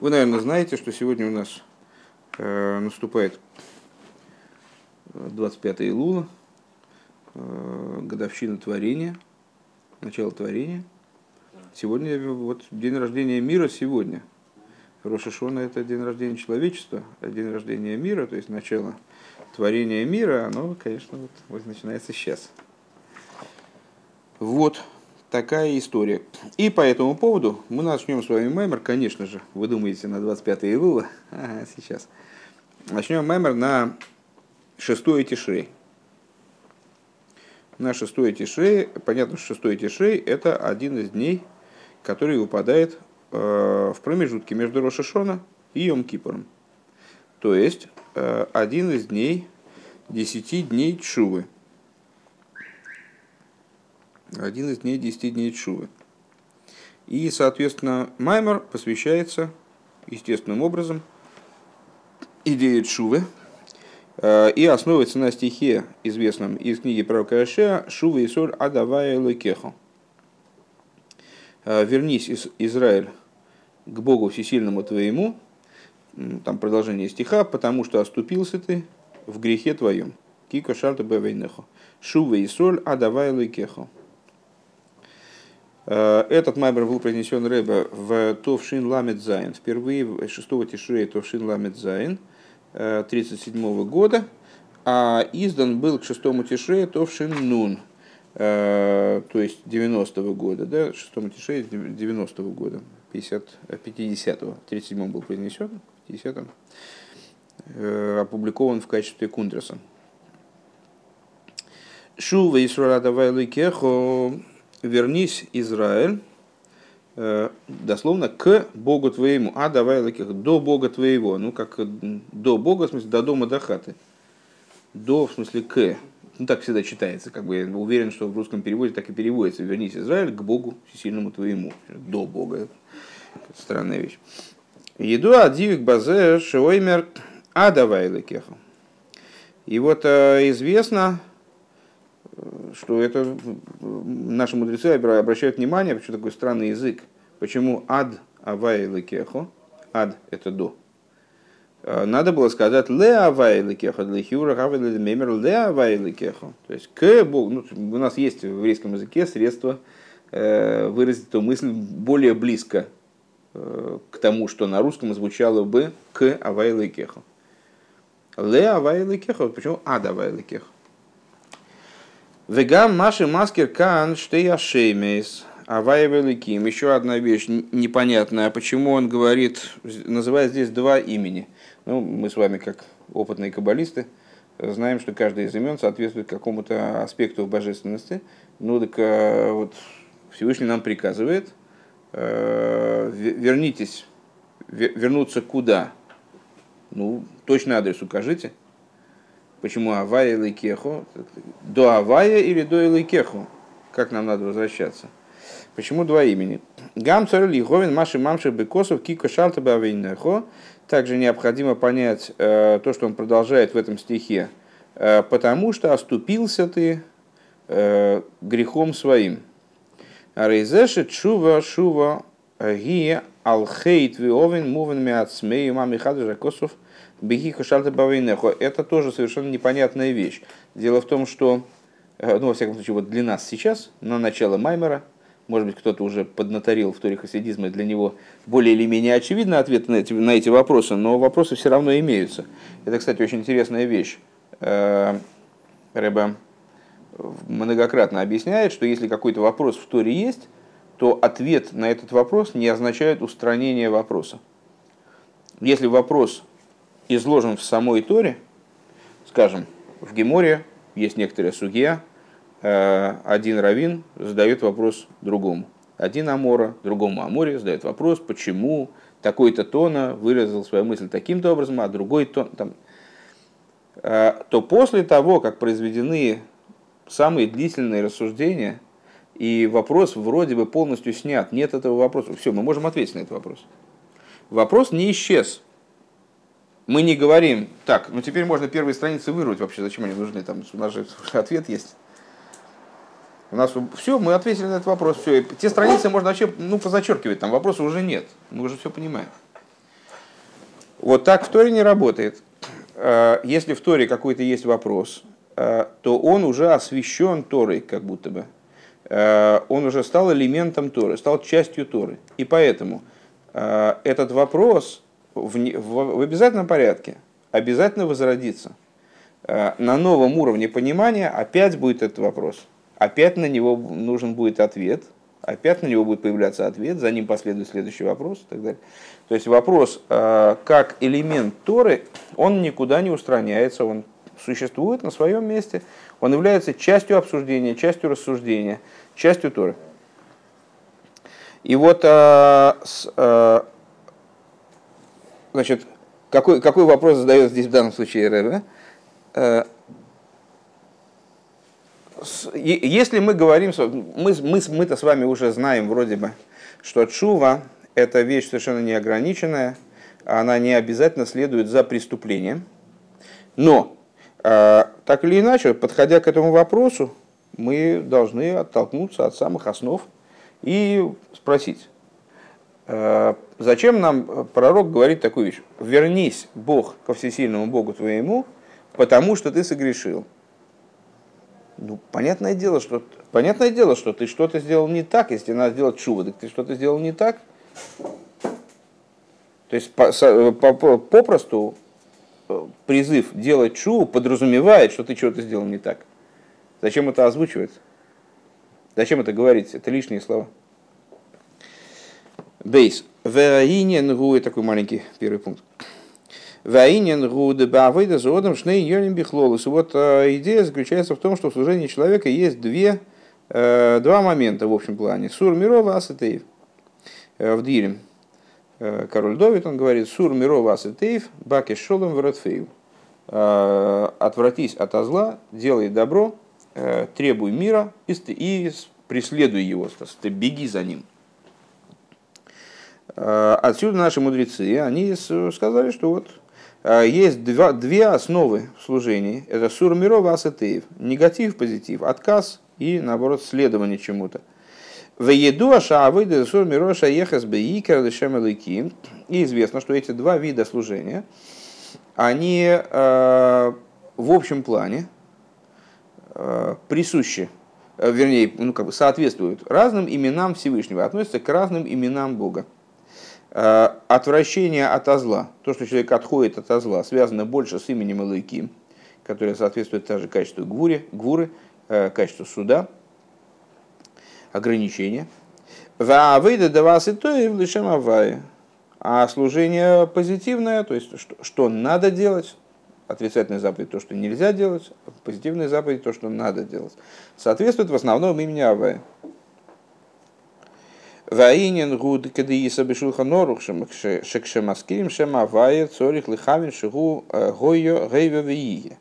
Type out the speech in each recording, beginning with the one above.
Вы, наверное, знаете, что сегодня у нас э, наступает 25 Илула, э, годовщина творения, начало творения. Сегодня вот день рождения мира сегодня. Рошашона это день рождения человечества, а день рождения мира, то есть начало творения мира, оно, конечно, вот, вот начинается сейчас. Вот такая история. И по этому поводу мы начнем с вами мемор, конечно же, вы думаете на 25 Илула, ага, сейчас. Начнем мемор на 6 Тишрей. На 6 Тишрей, понятно, что 6 Тишрей это один из дней, который выпадает э, в промежутке между Рошашона и Йом Кипором. То есть э, один из дней, 10 дней Чувы один из дней 10 дней Чувы. И, соответственно, Маймер посвящается естественным образом идее Чувы э, и основывается на стихе, известном из книги пророка Ашея «Шува и соль адавая лекехо». Э, «Вернись, Израиль, к Богу Всесильному твоему», там продолжение стиха, «потому что оступился ты в грехе твоем». כי כשלת בעוניך. שובה ישראל עד הוי' אלקיך. Э, этот маймер был произнесен Рэбе в תשל״ז, впервые 6 Тишрея תשל״ז 1937 года, а издан был к 6 Тишрея תש״נ, э, то есть 90-го года, да, 6 Тишрея 90-го года, 50, 50-го, 37 был произнесен, 50-м, э, опубликован в качестве кундраса. Шува Исрада Вайликехо вернись, Израиль, э, дословно к Богу твоему, а давай лаких, до Бога твоего, ну как до Бога, в смысле до дома до хаты, до, в смысле к, ну так всегда читается, как бы я уверен, что в русском переводе так и переводится, вернись, Израиль, к Богу всесильному твоему, до Бога, странная вещь. Еду адивик базе шоймер а давай лакеха. И вот э, известно, что это наши мудрецы обращают внимание, что такой странный язык. Почему ад авай лекехо, ад это до. А, надо было сказать ле авай лекехо, для авай мемер ле авай лекехо. То есть к Богу, ну, у нас есть в еврейском языке средства э, выразить эту мысль более близко э, к тому, что на русском звучало бы к הוי' אלקיך. להוי' אלקיך, почему עד הוי' אלקיך? וגם מה שמזכיר כאן שתי שמות. הוי' ואלקים. Еще одна вещь непонятная. Почему он говорит, называет здесь два имени. Ну, мы с вами, как опытные каббалисты, знаем, что каждое из имен соответствует какому-то аспекту божественности. Ну, так э, вот Всевышний нам приказывает, э, вернитесь, вернуться куда? Ну, точный адрес укажите. Почему Авая или Кеху? До Авая или до Иликеху? Как нам надо возвращаться? Почему два имени? Гам Лиховин, Маши Мамши Бекосов, Кико Шалта Бавейнехо. Также необходимо понять э, то, что он продолжает в этом стихе. Э, потому что оступился ты э, грехом своим. Рейзеши чува шува ги алхейт виовин мувен миацмей мами косов – Бегиха шальта бавейнехо. Это тоже совершенно непонятная вещь. Дело в том, что, э, ну, во всяком случае, вот для нас сейчас, на начало Маймера, может быть, кто-то уже поднаторил в Торе хасидизма, для него более или менее очевидно ответы на эти, на эти вопросы, но вопросы все равно имеются. Это, кстати, очень интересная вещь. Э, Рэба многократно объясняет, что если какой-то вопрос в Торе есть, то ответ на этот вопрос не означает устранение вопроса. Если вопрос изложен в самой Торе, скажем, в Геморе есть некоторая судья, э, один равин задает вопрос другому. Один Амора, другому Аморе задает вопрос, почему такой-то тона выразил свою мысль таким-то образом, а другой тон там, э, то после того, как произведены самые длительные рассуждения, и вопрос вроде бы полностью снят, нет этого вопроса, все, мы можем ответить на этот вопрос. Вопрос не исчез, мы не говорим, так, ну теперь можно первые страницы вырвать вообще, зачем они нужны, там у нас же ответ есть. У нас все, мы ответили на этот вопрос, все. Те страницы можно вообще ну, позачеркивать, там вопроса уже нет, мы уже все понимаем. Вот так в Торе не работает. Э, если в Торе какой-то есть вопрос, э, то он уже освещен Торой, как будто бы. Э, он уже стал элементом Торы, стал частью Торы. И поэтому этот вопрос в, в, в обязательном порядке обязательно возродится. На новом уровне понимания опять будет этот вопрос. Опять на него нужен будет ответ – опять на него будет появляться ответ, за ним последует следующий вопрос и так далее. То есть вопрос э, как элемент Торы, он никуда не устраняется, он существует на своем месте, он является частью обсуждения, частью рассуждения, частью Торы. И вот, э, э, значит, какой, какой вопрос задает здесь в данном случае Рэбе? если мы говорим, мы, мы, мы-то с вами уже знаем вроде бы, что чува – это вещь совершенно неограниченная, она не обязательно следует за преступлением. Но, э, так или иначе, подходя к этому вопросу, мы должны оттолкнуться от самых основ и спросить, зачем нам пророк говорит такую вещь? «Вернись, Бог, ко всесильному Богу твоему, потому что ты согрешил». Ну, понятное дело, что, понятное дело, что ты что-то сделал не так, если надо сделать чудо, так ты что-то сделал не так. То есть по, по, по, попросту э, призыв делать чу подразумевает, что ты что-то сделал не так. Зачем это озвучивать? Зачем это говорить? Это лишние слова. Бейс. Вераинен гуи, такой маленький первый пункт. Ваинен гуде бавыда зодом шней йоним бихлолус. Вот э, идея заключается в том, что в служении человека есть две, э, два момента в общем плане. Сур мирова асатеев. Э, в Дирим король Довид, он говорит, сур мирова асатеев, баки шолом воротфею. Отвратись от зла, делай добро, требуй мира и преследуй его, беги за ним. Отсюда наши мудрецы, они сказали, что вот а, есть два, две основы в служении. Это сур миров асатеев. Негатив, позитив, отказ и, наоборот, следование чему-то. В еду ашавыды сур мироша ехас бейкер И известно, что эти два вида служения, они э, в общем плане э, присущи, э, вернее, ну, как бы соответствуют разным именам Всевышнего, относятся к разным именам Бога. Э, отвращение от зла, то, что человек отходит от зла, связано больше с именем Элайким, которое соответствует также качеству гвури, гвуры, э, качеству суда, ограничения. Выйдет до вас и то, и лишем авае. А служение позитивное, то есть что, что надо делать, отрицательная заповедь то, что нельзя делать, позитивная заповедь то, что надо делать, соответствует в основном имени Авая. Ваинен гуд кадииса бешулха норух шекшемаскирим шема авая цорих лихавин шигу э, гойо гейве виие.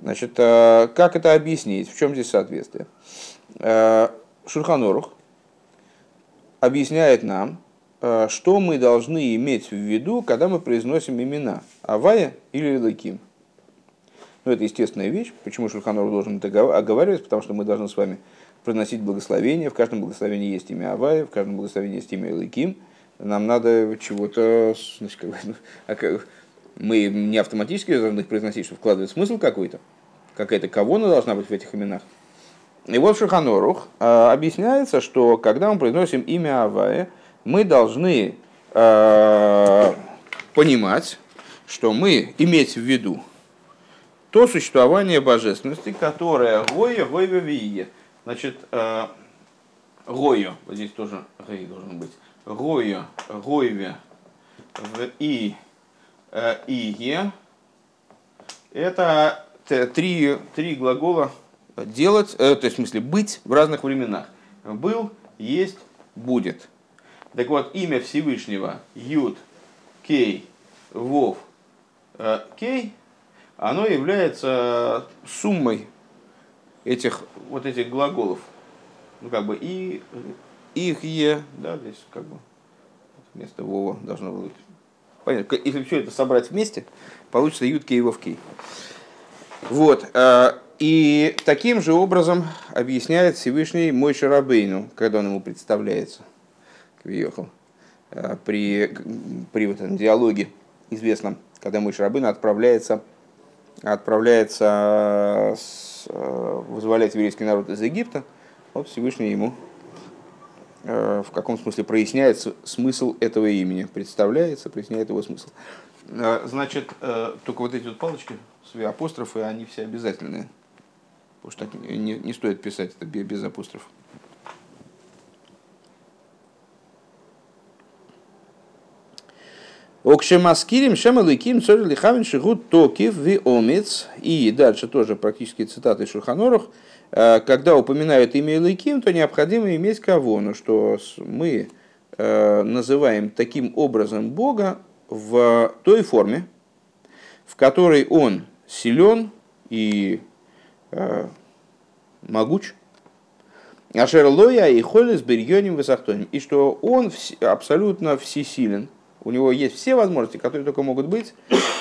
Значит, э, как это объяснить? В чем здесь соответствие? Э, Шурханорух объясняет нам, что мы должны иметь в виду, когда мы произносим имена Авая или Лаким. Ну, это естественная вещь. Почему Шурханорух должен это оговаривать? Потому что мы должны с вами приносить благословение. В каждом благословении есть имя Авая, в каждом благословении есть имя Элайким. Нам надо чего-то... Ну, а мы не автоматически должны их произносить, что вкладывает смысл какой-то. Какая-то кавона должна быть в этих именах. И вот в Шуханорух э, объясняется, что когда мы произносим имя Авая, мы должны э, понимать, что мы иметь в виду то существование божественности, которое Гоя, Вие – Значит, э, Гою, вот здесь тоже Гей должен быть. Гою, Гойве, в И, э, Иге. Это три, три глагола делать, э, то есть в смысле быть в разных временах. Был, есть, будет. Так вот, имя Всевышнего Юд, Кей, Вов, э, Кей, оно является суммой этих вот этих глаголов, ну как бы и их е, да, здесь как бы вместо вова должно быть. Понятно, если все это собрать вместе, получится ютки и вовки. Вот. Э, и таким же образом объясняет Всевышний мой Шарабейну, когда он ему представляется, Квиехал, э, при, при вот этом диалоге известно, когда Мой Рабын отправляется, отправляется с, вызволять еврейский народ из Египта, вот Всевышний ему в каком смысле проясняется смысл этого имени, представляется, проясняет его смысл. Значит, только вот эти вот палочки, апострофы, они все обязательные. Потому что так не, не стоит писать это без апострофов. Окшемаскирим шемалыким цорь лихавин шигут токив ви омец. И дальше тоже практически цитаты Шурханорах. Э, когда упоминают имя Илыким, то необходимо иметь кого? Ну, что мы э, называем таким образом Бога в той форме, в которой Он силен и Э, могуч. Ашер лоя и холис бирьоним высохтоним. И что он абсолютно всесилен. У него есть все возможности, которые только могут быть,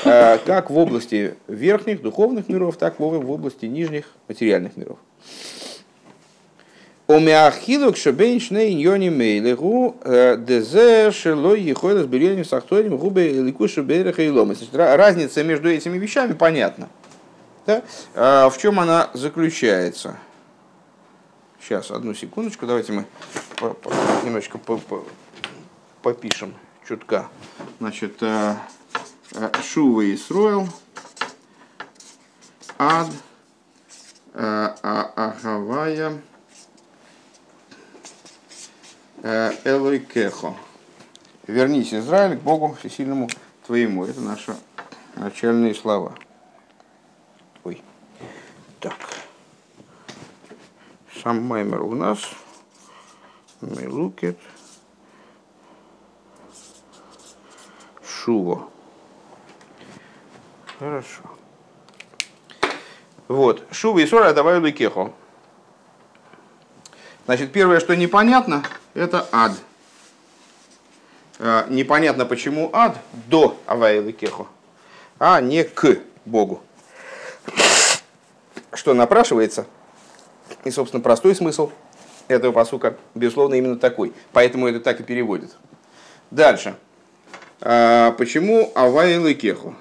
э, как в области верхних духовных миров, так и в области нижних материальных миров. Омеахилук шабейншне иньони мейлегу э, дезе шелой ехойлес бирьоним сахтоним губе лику шабейреха и Разница между этими вещами понятна. Да? А в чем она заключается? Сейчас, одну секундочку, давайте мы немножечко по, по, попишем чутка. Значит, э, э, Шува и Сроил, Ад, э, Ахавая, Элой Кехо. Вернись, Израиль, к Богу всесильному твоему. Это наши начальные слова. Так. Сам маймер у нас. Милукет. Шуво. Хорошо. Вот. Шува и Сора давай Лукехо. Значит, первое, что непонятно, это ад. А, непонятно, почему ад до Авайлы Кехо, а не к Богу что напрашивается, и, собственно, простой смысл этого посука, безусловно, именно такой. Поэтому это так и переводит. Дальше. А, почему Авай и Кеху?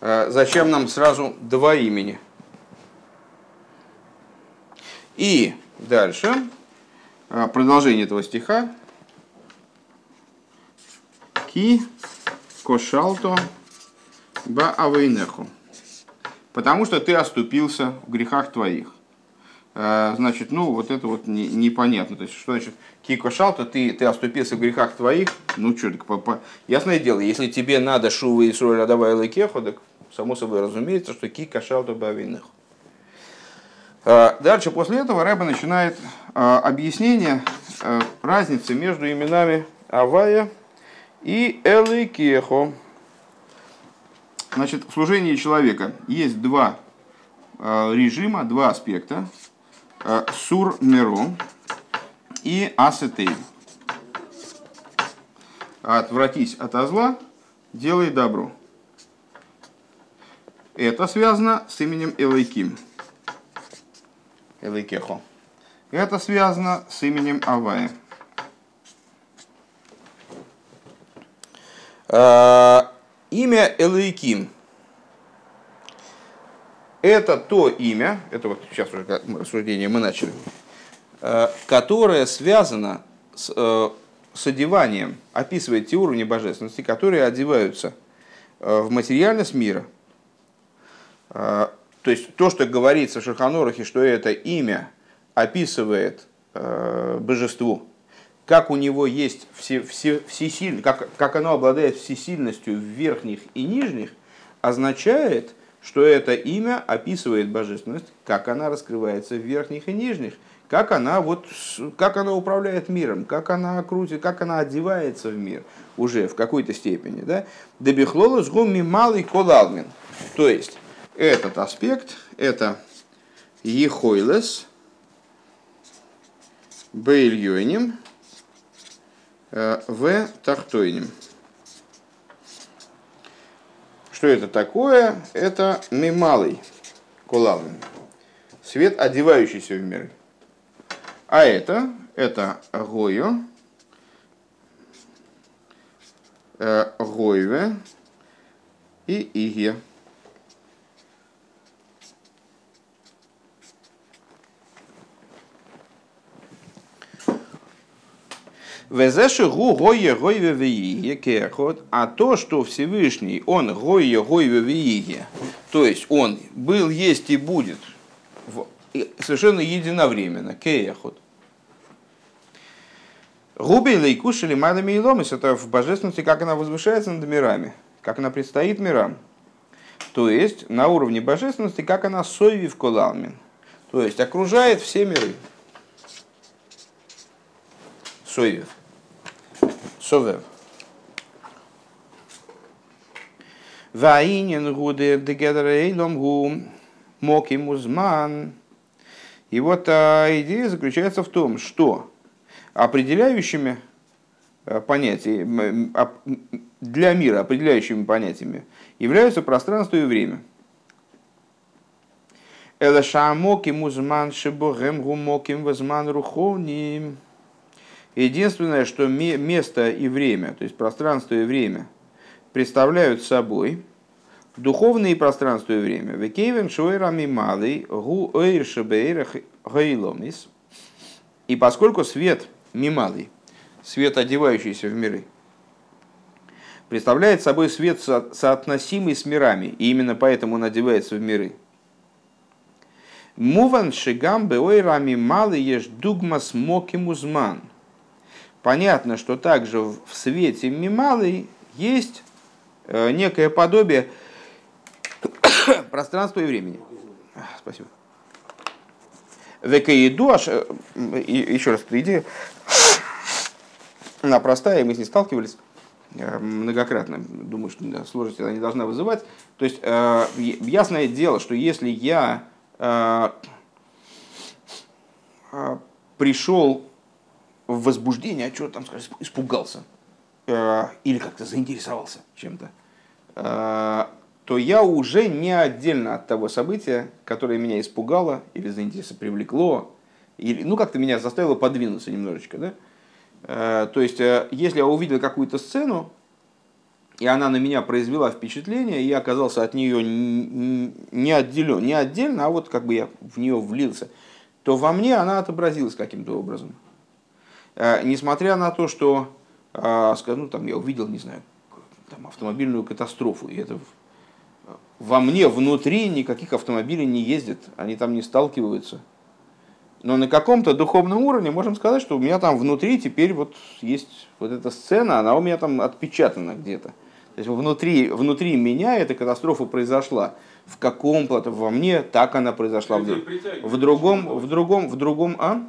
А, зачем нам сразу два имени? И дальше, а, продолжение этого стиха. Ки кошалто ба авейнеху потому что ты оступился в грехах твоих. Э, значит, ну, вот это вот не, непонятно. То есть, что значит кико шалта, ты, ты оступился в грехах твоих? Ну, что, по, по... ясное дело, если тебе надо шува и сроля давай лайкеху, так само собой разумеется, что кика шалта бавиных. Э, дальше после этого Рэба начинает э, объяснение разницы между именами Авая и Элайкехо. Значит, в служении человека есть два режима, два аспекта. Э, сур меру и асетей. Отвратись от зла, делай добро. Это связано с именем Элайким. Элайкехо. Это связано с именем Авая. Э, Имя Элейким – это то имя, это вот сейчас уже рассуждение мы начали, э, которое связано с, э, с одеванием, описывает те уровни божественности, которые одеваются э, в материальность мира. То есть то, что говорится в Шаханорахе, что это имя описывает божеству, как у него есть все, все, всесиль, как, как оно обладает всесильностью в верхних и нижних, означает, что это имя описывает божественность, как она раскрывается в верхних и нижних, как она, вот, как она управляет миром, как она крутит, как она одевается в мир уже в какой-то степени. Да? Дебихлола с малый колалмин. То есть, этот аспект, это ехойлес, бейльйоним, Э, в Тахтойним. Что это такое? Это мималый кулавин. Свет, одевающийся в мир. А это, это Гою, э, Гойве и Иге. Везеши гу гойе гойве вииге кехот, а то, что Всевышний, он гойе гойве вииге, то есть он был, есть и будет совершенно единовременно, кехот. Губи лейкушили мадами и ломис, это в божественности, как она возвышается над мирами, как она предстоит мирам. То есть на уровне божественности, как она сойви в колалмин, то есть окружает все миры. Сойвев. Совев. Ваинин гуде дегедрейлом гу моки музман. И вот а, идея заключается в том, что определяющими а, понятиями, для мира определяющими понятиями являются пространство и время. Элашамоки музман шибогем гумоким возман руховним. Единственное, что место и время, то есть пространство и время, представляют собой духовные пространство и время. Векейвен шуэрами малый гу гайломис. И поскольку свет мималый, свет, одевающийся в миры, представляет собой свет, соотносимый с мирами, и именно поэтому он одевается в миры. Муван шигам беойрами малый ешь дугмас моки музман – понятно, что также в свете Мималый есть э, некое подобие пространства и времени. Спасибо. Векаиду, аж, э, еще раз, эта идея, она простая, мы с ней сталкивались э, многократно. Думаю, что сложности она не должна вызывать. То есть, ясное дело, что если я пришел возбуждение, а что там скажешь, испугался э, или как-то заинтересовался чем-то, э, то я уже не отдельно от того события, которое меня испугало или заинтересовало, привлекло, или, ну, как-то меня заставило подвинуться немножечко, да? Э, то есть, если я увидел какую-то сцену, и она на меня произвела впечатление, и я оказался от нее не отделен, не отдельно, а вот как бы я в нее влился, то во мне она отобразилась каким-то образом. Э, несмотря на то, что, э, ну, там, я увидел, не знаю, там, автомобильную катастрофу, и это во мне внутри никаких автомобилей не ездят, они там не сталкиваются. Но на каком-то духовном уровне можем сказать, что у меня там внутри теперь вот есть вот эта сцена, она у меня там отпечатана где-то. То есть внутри, внутри меня эта катастрофа произошла. В каком-то во мне так она произошла. В, в другом, в другом, в другом, а?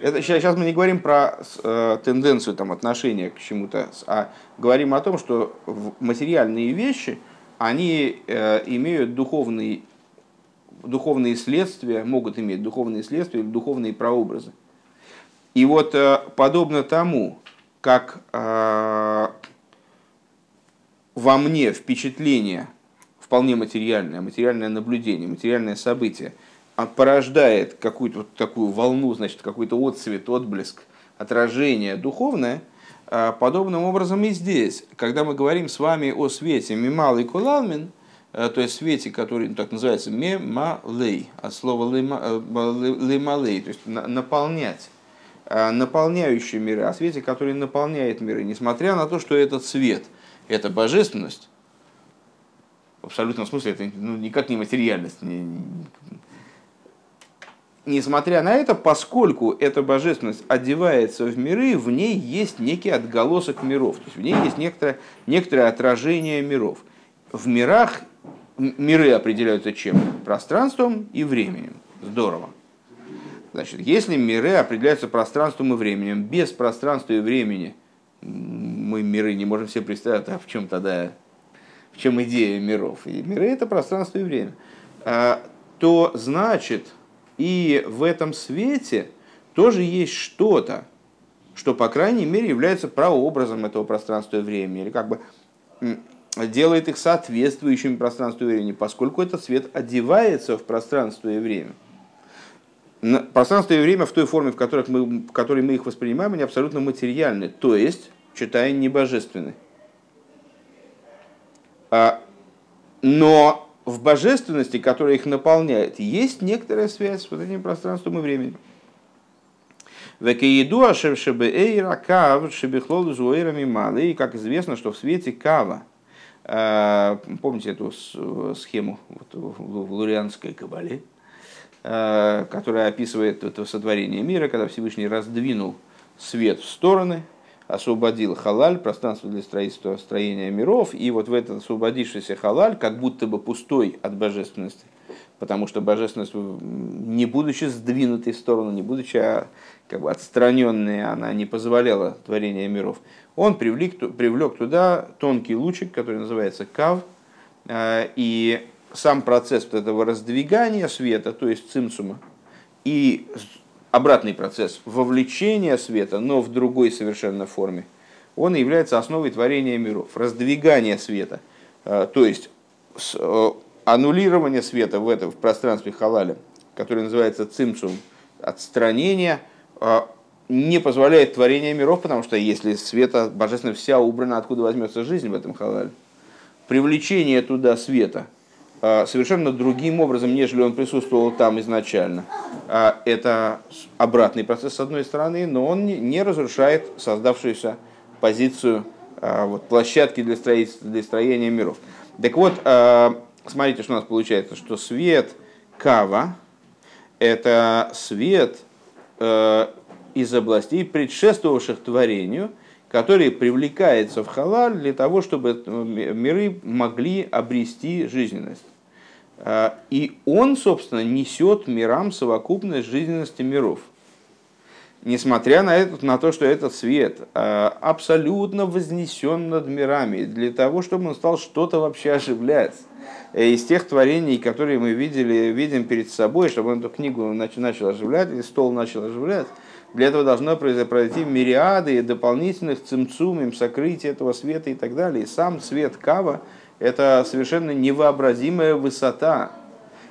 Это, сейчас, сейчас мы не говорим про э, тенденцию там, отношения к чему-то, а говорим о том, что материальные вещи, они э, имеют духовные, духовные следствия, могут иметь духовные следствия или духовные прообразы. И вот э, подобно тому, как э, во мне впечатление вполне материальное, материальное наблюдение, материальное событие – порождает какую-то вот такую волну, значит, какой-то отцвет, отблеск, отражение духовное, а подобным образом и здесь. Когда мы говорим с вами о свете мималый кулалмин, э, то есть свете, который ну, так называется мемалей, от слова лемалей, то есть наполнять, э, наполняющий миры, о свете, который наполняет миры, несмотря на то, что этот свет, это божественность, в абсолютном смысле это ну, никак не материальность, не, несмотря на это, поскольку эта божественность одевается в миры, в ней есть некий отголосок миров, то есть в ней есть некоторое, некоторое отражение миров. В мирах миры определяются чем? Пространством и временем. Здорово. Значит, если миры определяются пространством и временем, без пространства и времени мы миры не можем себе представить, а в чем тогда, в чем идея миров? И миры это пространство и время. А, то значит, и в этом свете тоже есть что-то, что, по крайней мере, является прообразом этого пространства и времени, или как бы делает их соответствующими пространству и времени, поскольку этот свет одевается в пространство и время. Пространство и время в той форме, в, которых мы, в которой мы их воспринимаем, они абсолютно материальны, то есть, читая, не божественны. Но в божественности, которая их наполняет, есть некоторая связь с вот этим пространством и временем. Векееду ашевшебеэйра кав шебехлол зуэйрами малы. И как известно, что в свете кава, э, помните эту схему вот, в лурианской кабале, э, которая описывает это сотворение мира, когда Всевышний раздвинул свет в стороны, освободил халаль, пространство для строительства, строения миров, и вот в этот освободившийся халаль, как будто бы пустой от божественности, потому что божественность, не будучи сдвинутой в сторону, не будучи а, как бы отстраненной, она не позволяла творения миров, он привлек, привлек туда тонкий лучик, который называется кав, а, и сам процесс вот этого раздвигания света, то есть цимсума, и обратный процесс вовлечения света, но в другой совершенно форме, он является основой творения миров, раздвигания света, э, то есть э, аннулирование света в, этом, в пространстве халаля, которое называется цимцум, отстранение, э, не позволяет творение миров, потому что если света божественно вся убрана, откуда возьмется жизнь в этом халале? Привлечение туда света – совершенно другим образом, нежели он присутствовал там изначально. А, это обратный процесс с одной стороны, но он не разрушает создавшуюся позицию а, вот, площадки для, строительства, для строения миров. Так вот, смотрите, что у нас получается, что свет Кава – это свет из областей, предшествовавших творению, который привлекается в халаль для того, чтобы миры могли обрести жизненность. А, и он, собственно, несет мирам совокупность жизненности миров. Несмотря на, это, на то, что этот свет а, абсолютно вознесен над мирами, для того, чтобы он стал что-то вообще оживлять. Э, из тех творений, которые мы видели, видим перед собой, чтобы он эту книгу начал оживлять, или стол начал оживлять, для этого должно произойти мириады дополнительных цимцумим, сокрытия этого света и так далее. И сам свет Кава – это совершенно невообразимая высота.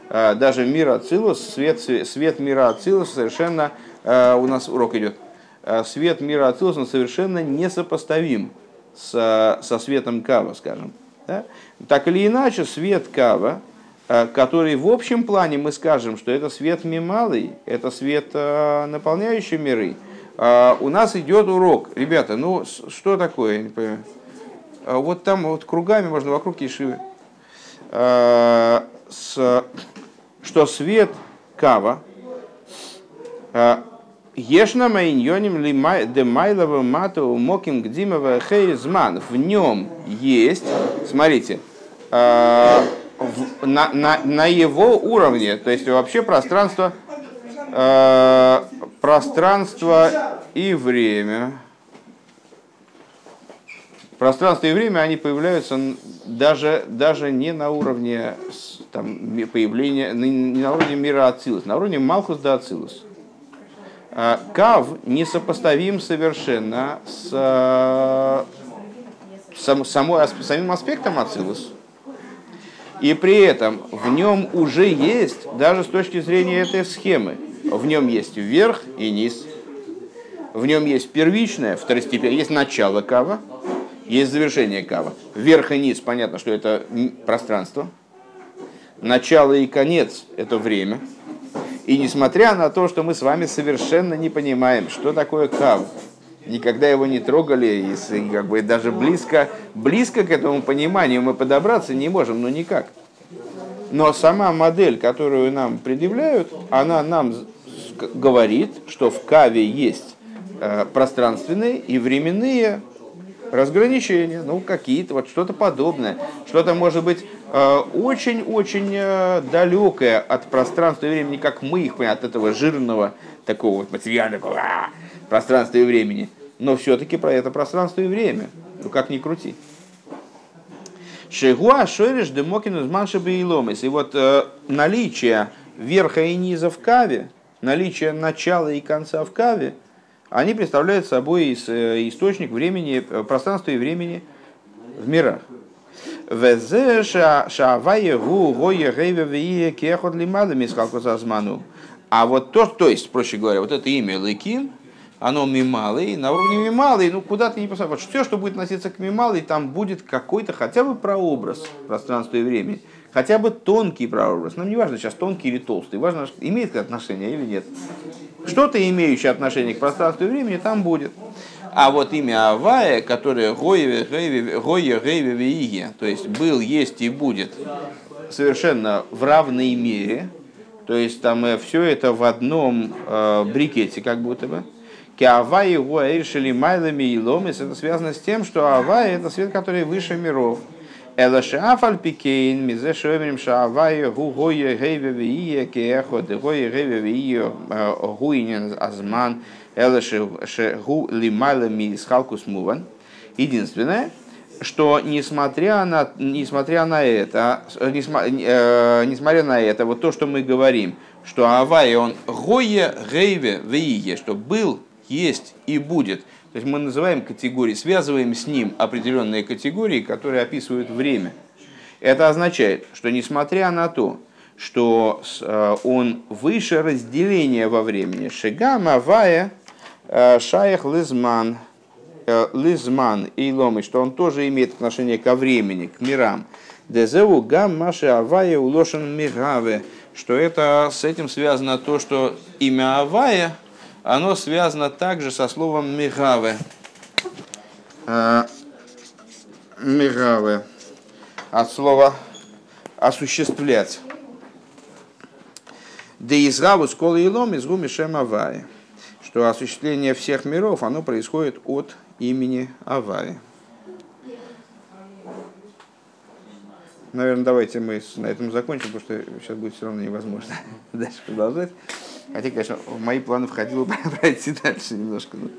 А, даже мир Ацилус, свет, свет мира Ацилус совершенно, а, у нас урок идет, а, свет мира Ацилус, совершенно несопоставим со, со светом Кава, скажем. Да? Так или иначе, свет Кава, который в общем плане мы скажем, что это свет мималый, это свет, наполняющий миры, у нас идет урок. Ребята, ну что такое, я не понимаю. А вот там вот кругами можно вокруг Ешивы. А, с, что свет кава а, Ешна майньоним демайлова мату моким гдимова хейзман. В нем есть, смотрите, на, на, на его уровне, то есть вообще пространство, пространство и время, пространство и время, они появляются даже, даже не на уровне там, появления, не на уровне мира Ацилус, на уровне Малхус да Ацилус. А, Кав несопоставим совершенно с сам, самой, самим аспектом Ацилус. И при этом в нем уже есть, даже с точки зрения этой схемы, в нем есть верх и низ, в нем есть первичное, второстепенное, есть начало кава, есть завершение кава. Верх и низ, понятно, что это пространство. Начало и конец – это время. И несмотря на то, что мы с вами совершенно не понимаем, что такое кав, никогда его не трогали, и как бы даже близко, близко к этому пониманию мы подобраться не можем, ну никак. Но сама модель, которую нам предъявляют, она нам говорит, что в каве есть э, пространственные и временные разграничения, ну какие-то, вот что-то подобное, что-то может быть очень-очень э, э, далекое от пространства и времени, как мы их понимаем, от этого жирного такого вот материального а, пространства и времени. Но все-таки про это пространство и время. Ну как ни крути. Шегуа шойриш демокинус маншебе и ломис. И вот э, наличие верха и низа в каве, наличие начала и конца в каве – они представляют собой э, источник времени, э, пространства и времени в мирах. А вот то, то есть, проще говоря, вот это имя Лекин, оно мималый, на уровне мималый, ну куда ты не посмотришь. Вот все, что будет относиться к мималой, там будет какой-то хотя бы прообраз пространства и времени, хотя бы тонкий прообраз. Нам не важно сейчас тонкий или толстый, важно, имеет отношение или нет. Что-то имеющее отношение к пространству и времени там будет. А вот имя Авая, которое Гоя, Гейве, Виие, то есть был, есть и будет, совершенно в равной мере, то есть там э, все это в одном э, брикете, как будто бы. Киавай его эршили майлами и ломис. Это связано с тем, что Авай это свет, который выше миров. Элашафаль пикейн, мизе шомерим шаавай гу гойе гейве вие кеехо, де гойе гейве вие гуинен азман, элаши гу лимайлами схалкус муван. Единственное, что несмотря на, несмотря на это, несмотря, э, несмотря на это, вот то, что мы говорим, что Авай, он гое гейве вие, что был, есть и будет. То есть мы называем категории, связываем с ним определенные категории, которые описывают время. Это означает, что несмотря на то, что э, он выше разделения во времени, Шигам Авая э, Шаях Лизман – Э, лизман и ломы, что он тоже имеет отношение ко времени, к мирам. Дезеу гам маши авая улошен мигаве, что это с этим связано то, что имя Авая, оно связано также со словом мигаве. Э, мигаве. От слова осуществлять. Да изгаву скола и лом из гуми Авая что осуществление всех миров, оно происходит от имени Авари. Наверное, давайте мы на этом закончим, потому что сейчас будет все равно невозможно дальше продолжать. Хотя, конечно, в мои планы входило пройти дальше немножко. Но...